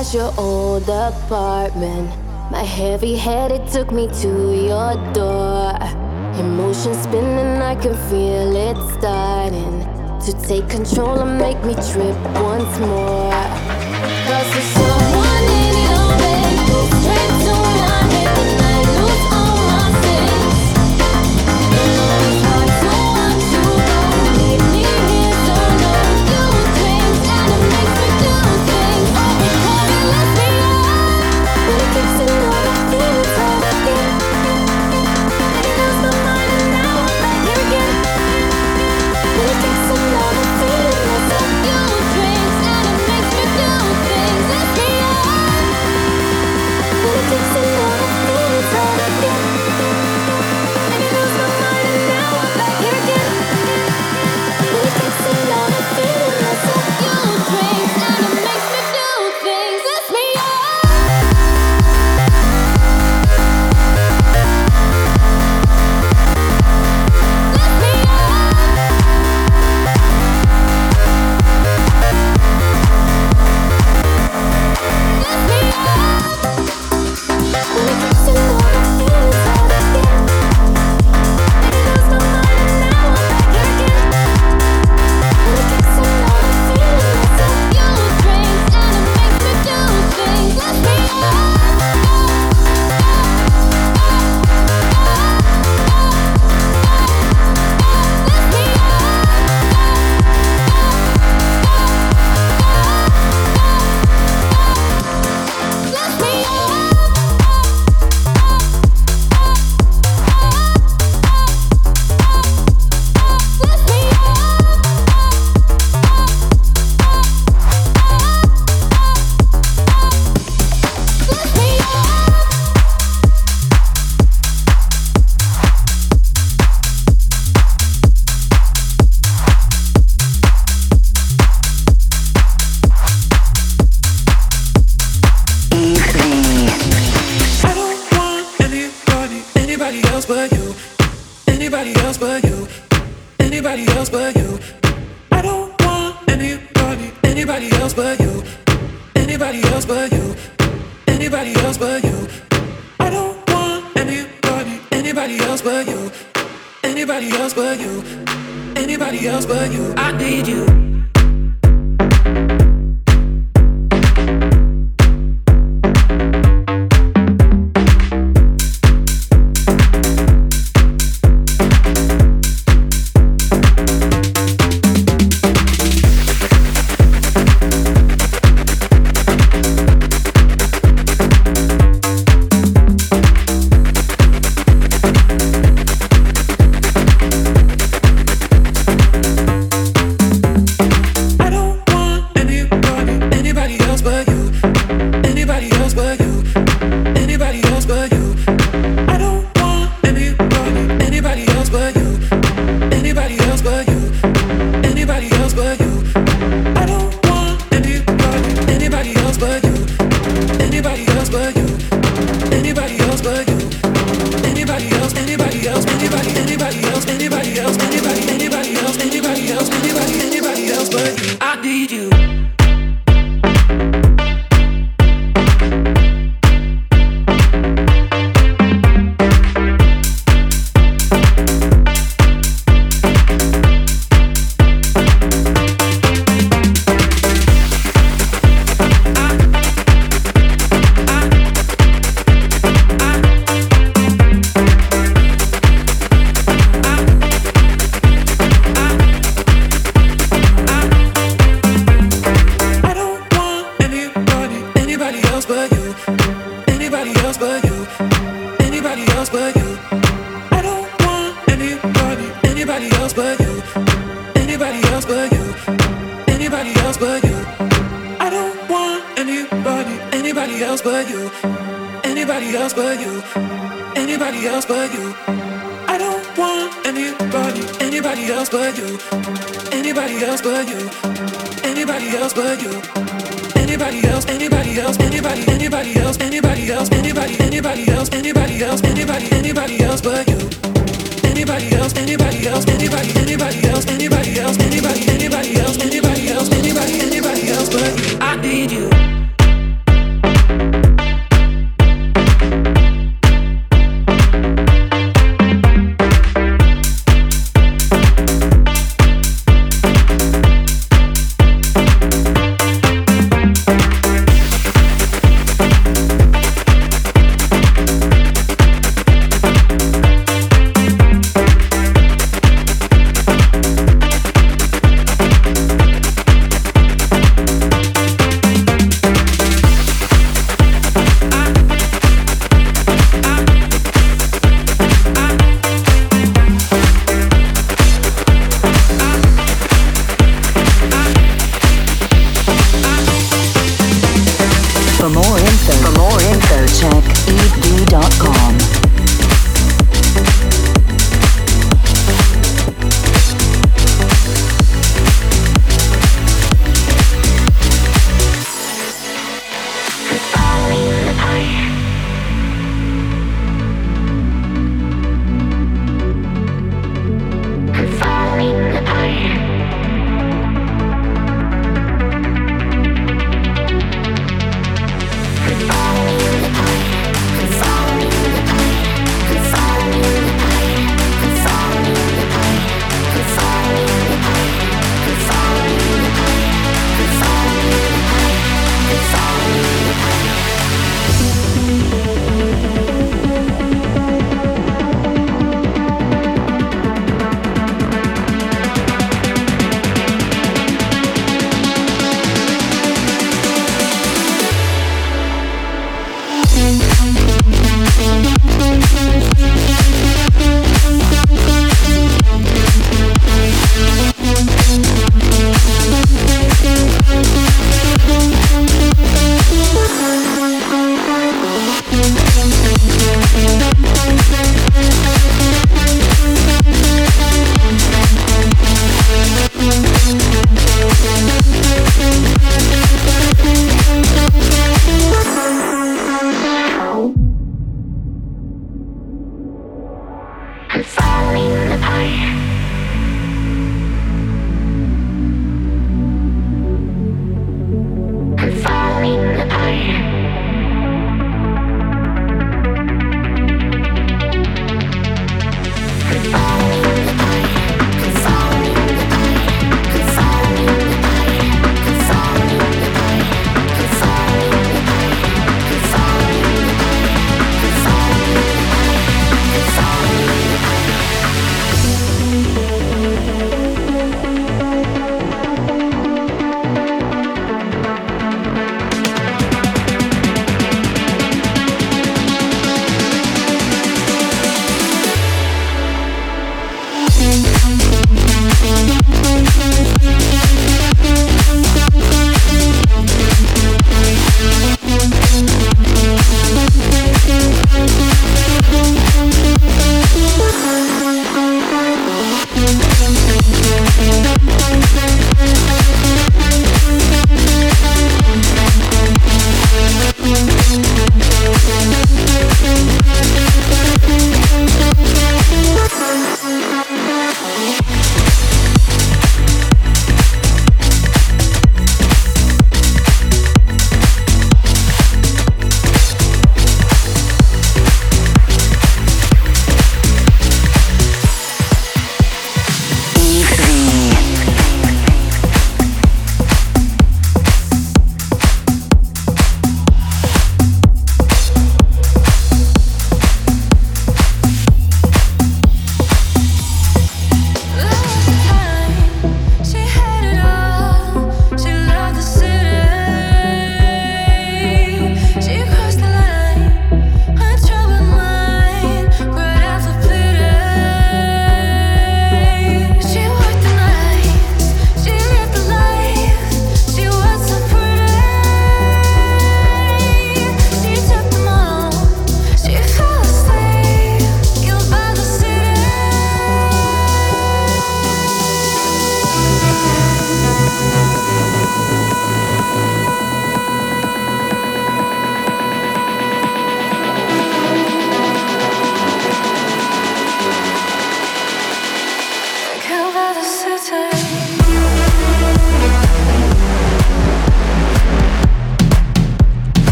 past your old apartment. My heavy head, it took me to your door. Emotion spinning, I can feel it starting to take control and make me trip once more. Cause it's so good. I need you.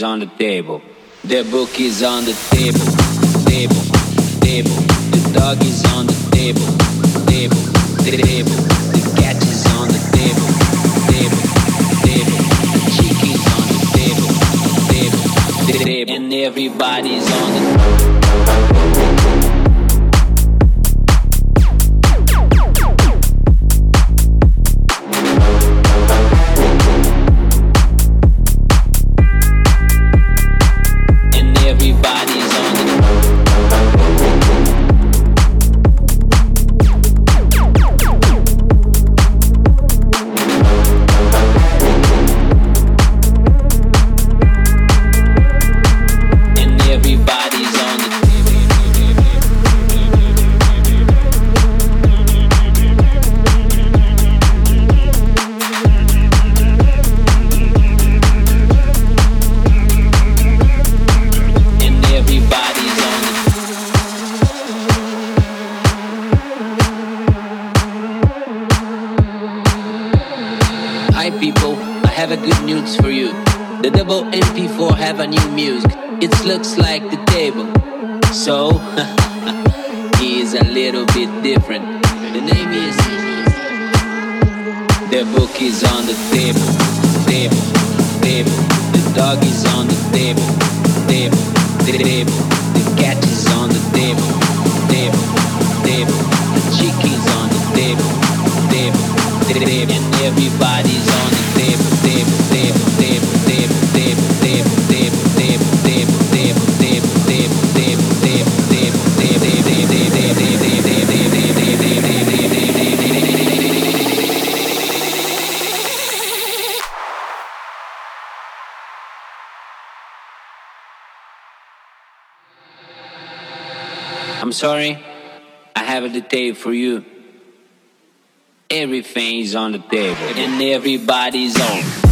Is on the table. The book is on the table. Table, table. The dog is on the table. Table, table. The cat is on the table. Table, table. The chicken is on the table. Table, table. And everybody's have a new music. It looks like the table. So, is a little bit different. The name is The book is on the table. Table, sorry, I have a detail for you. Everything's on the table and everybody's on.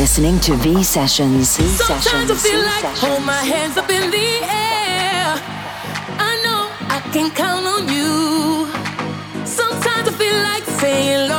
listening to V Sessions. Sometimes I feel like hold my hands up in the air. I know I can count on you. Sometimes I feel like saying.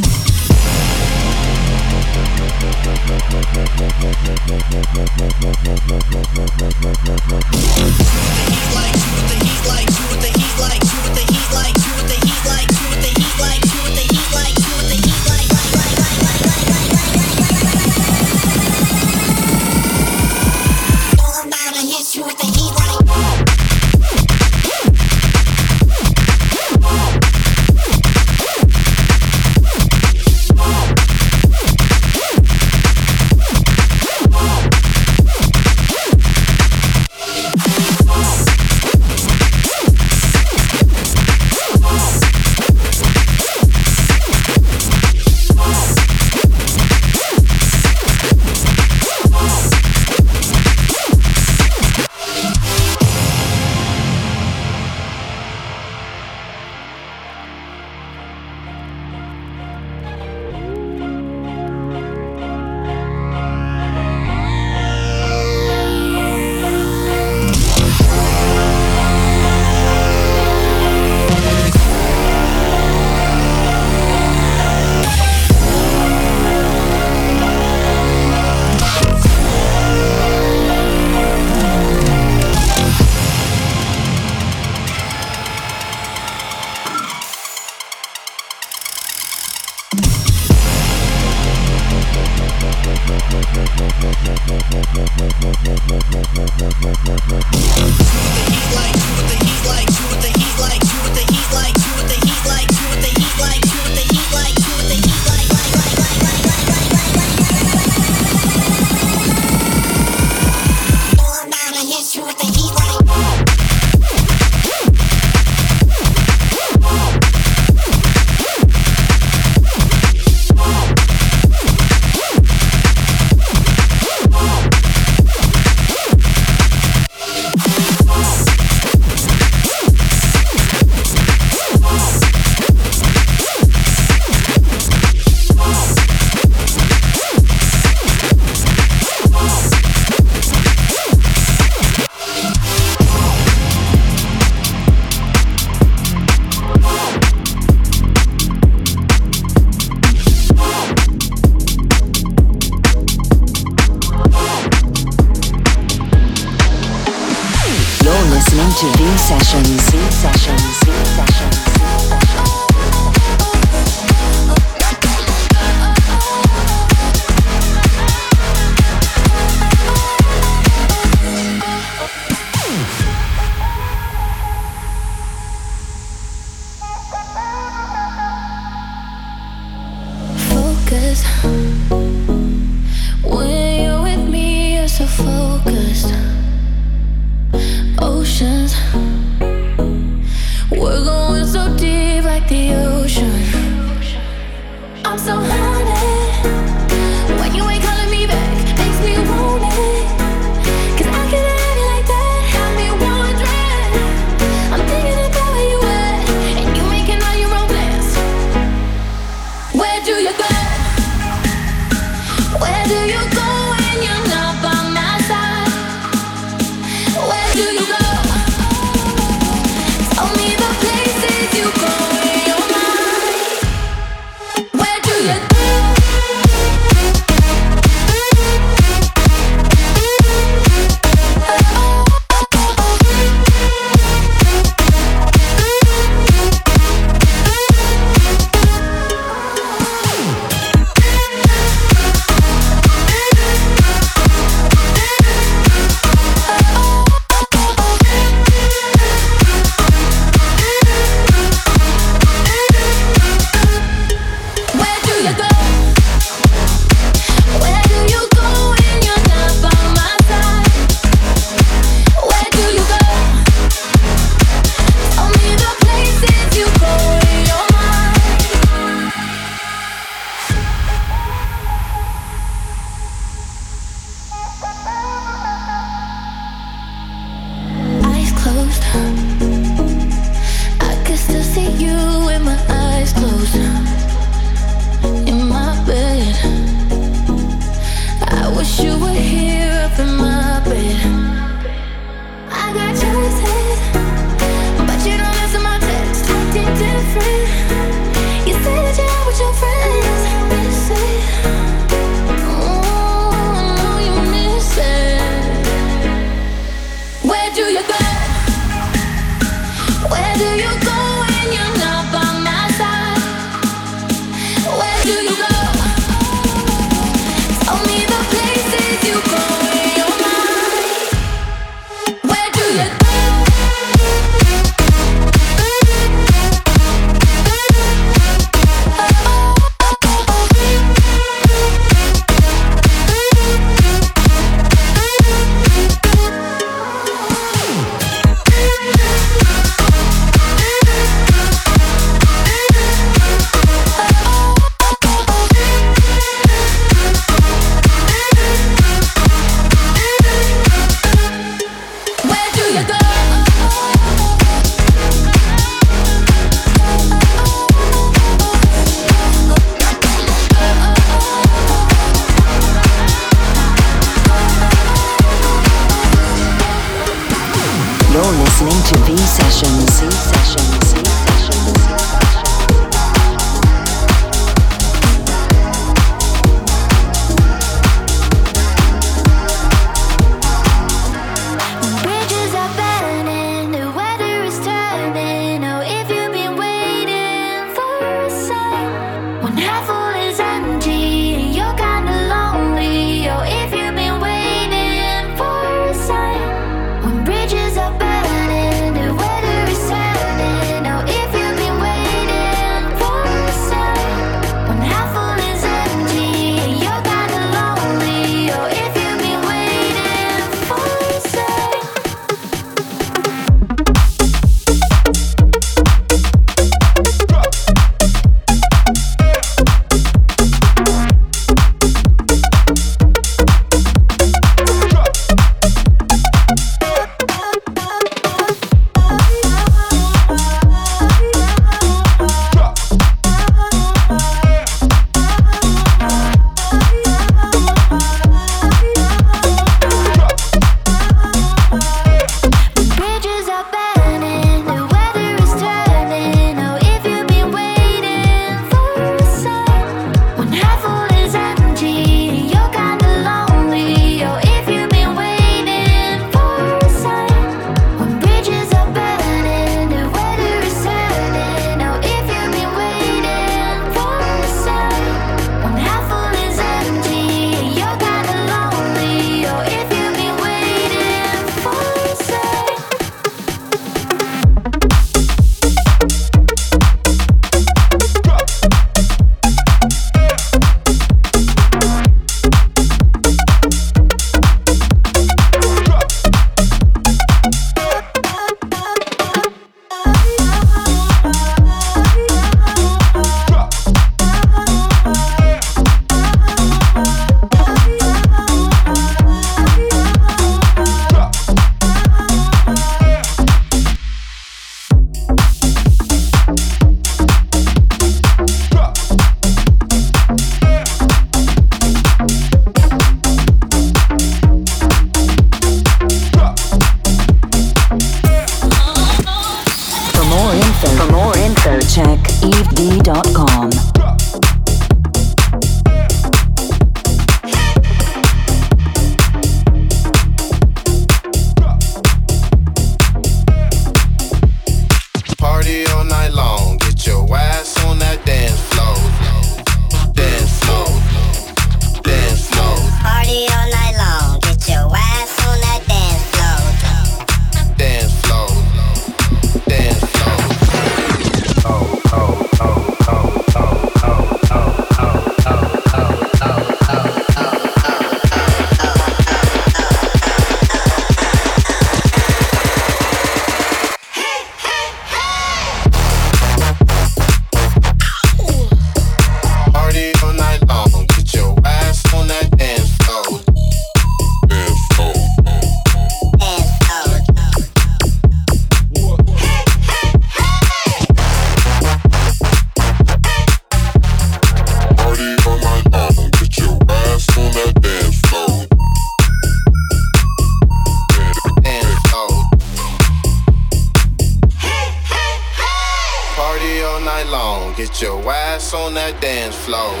flow.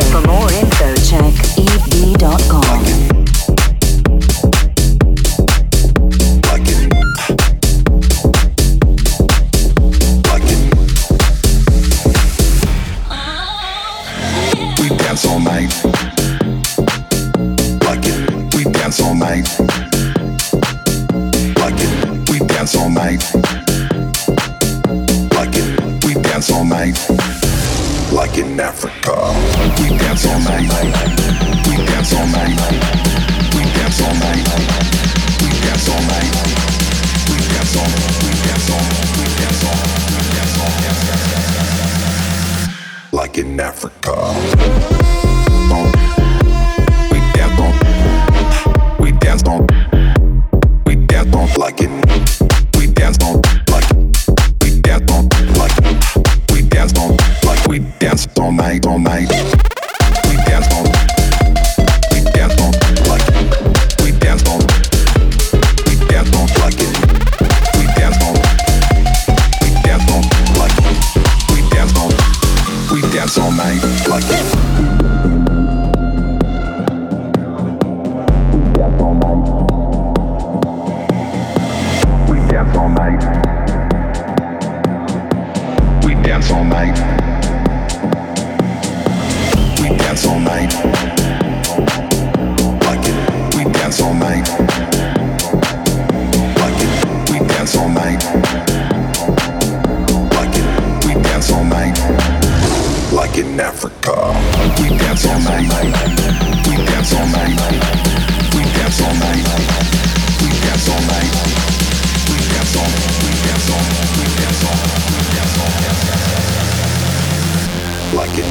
什么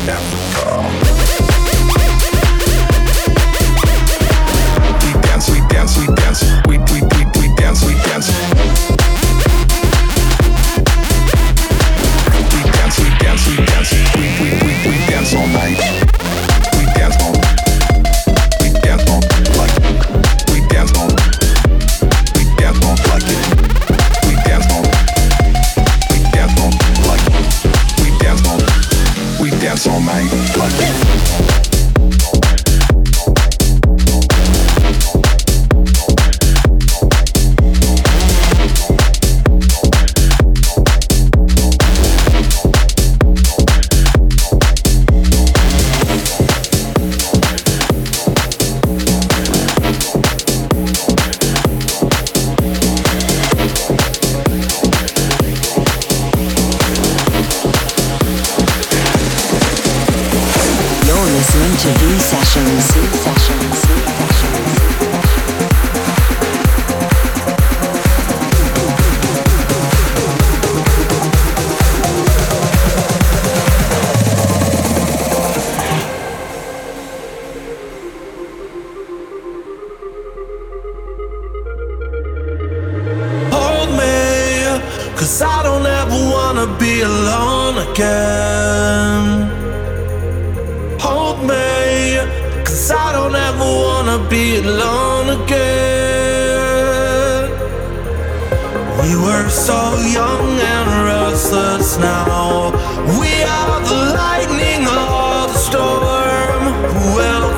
we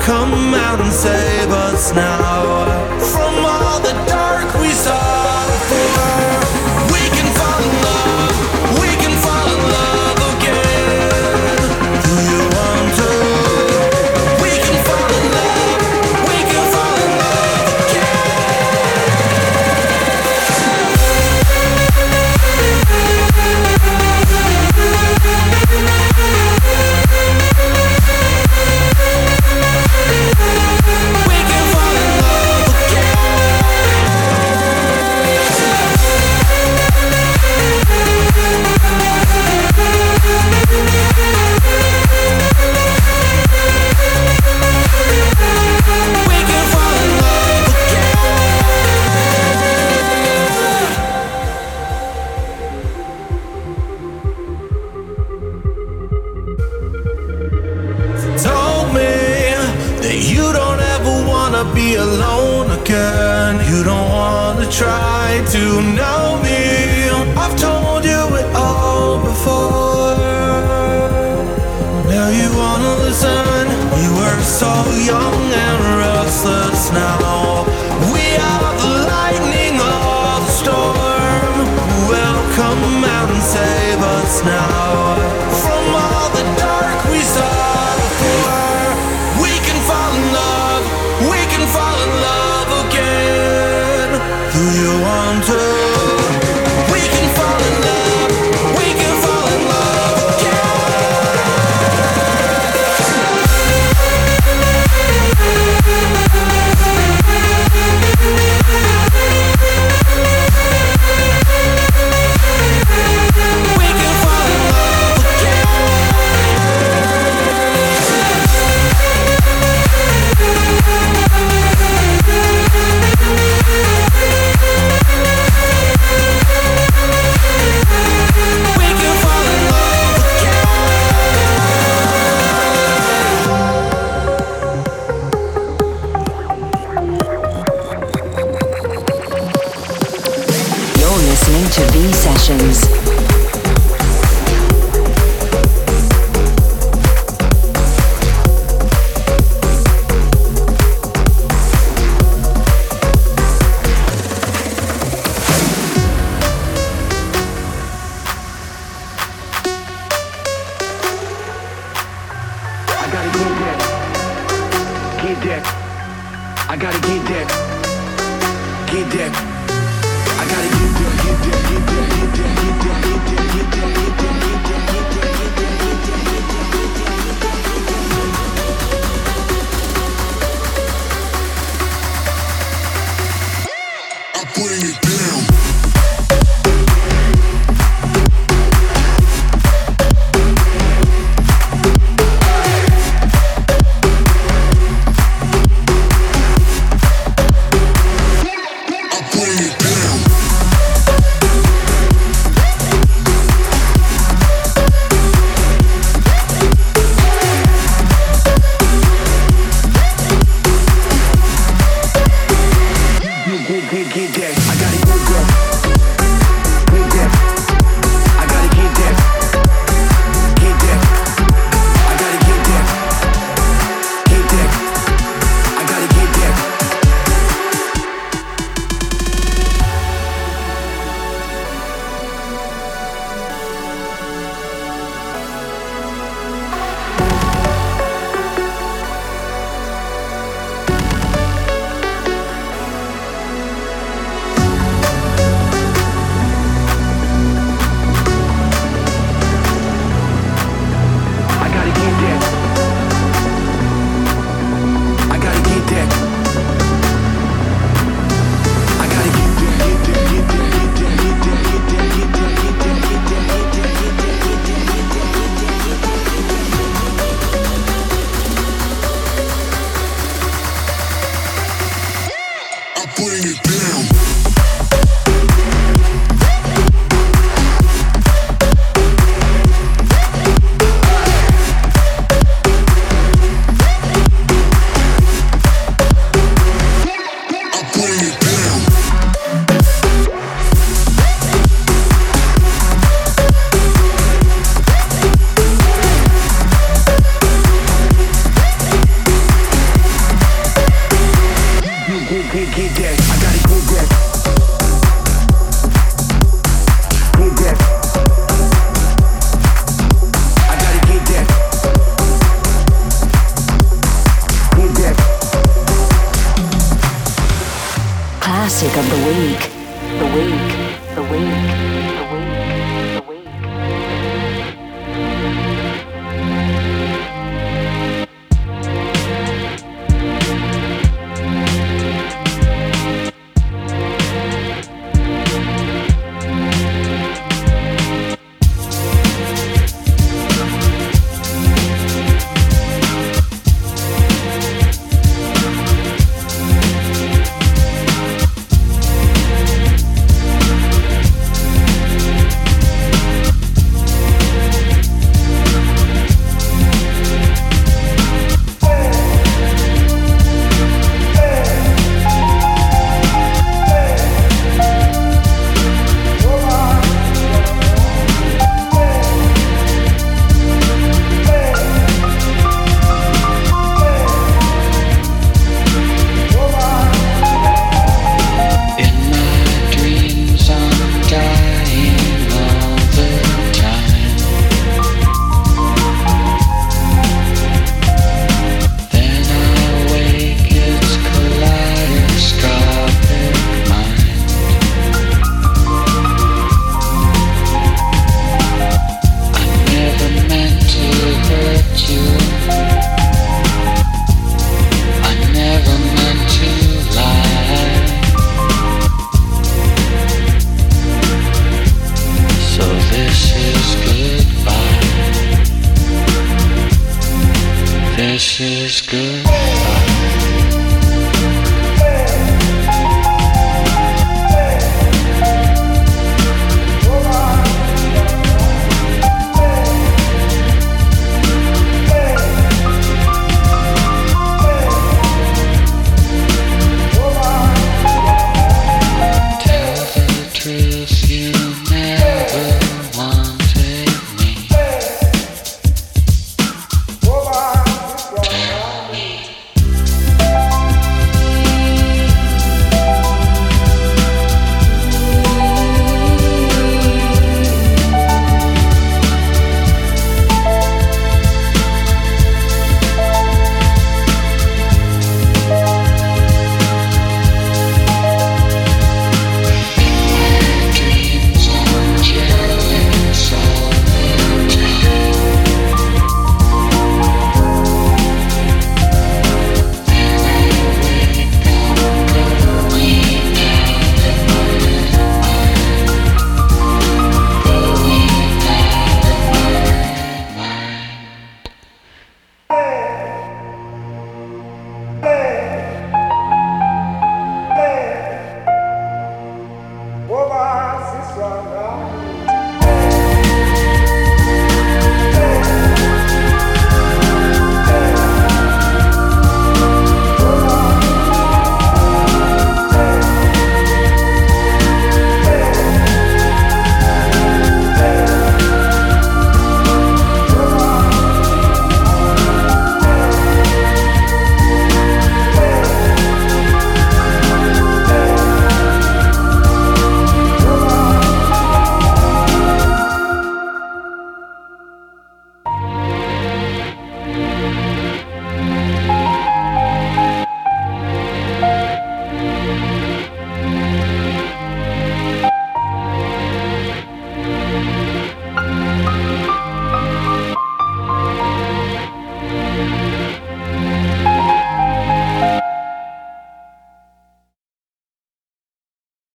come out and save us now? From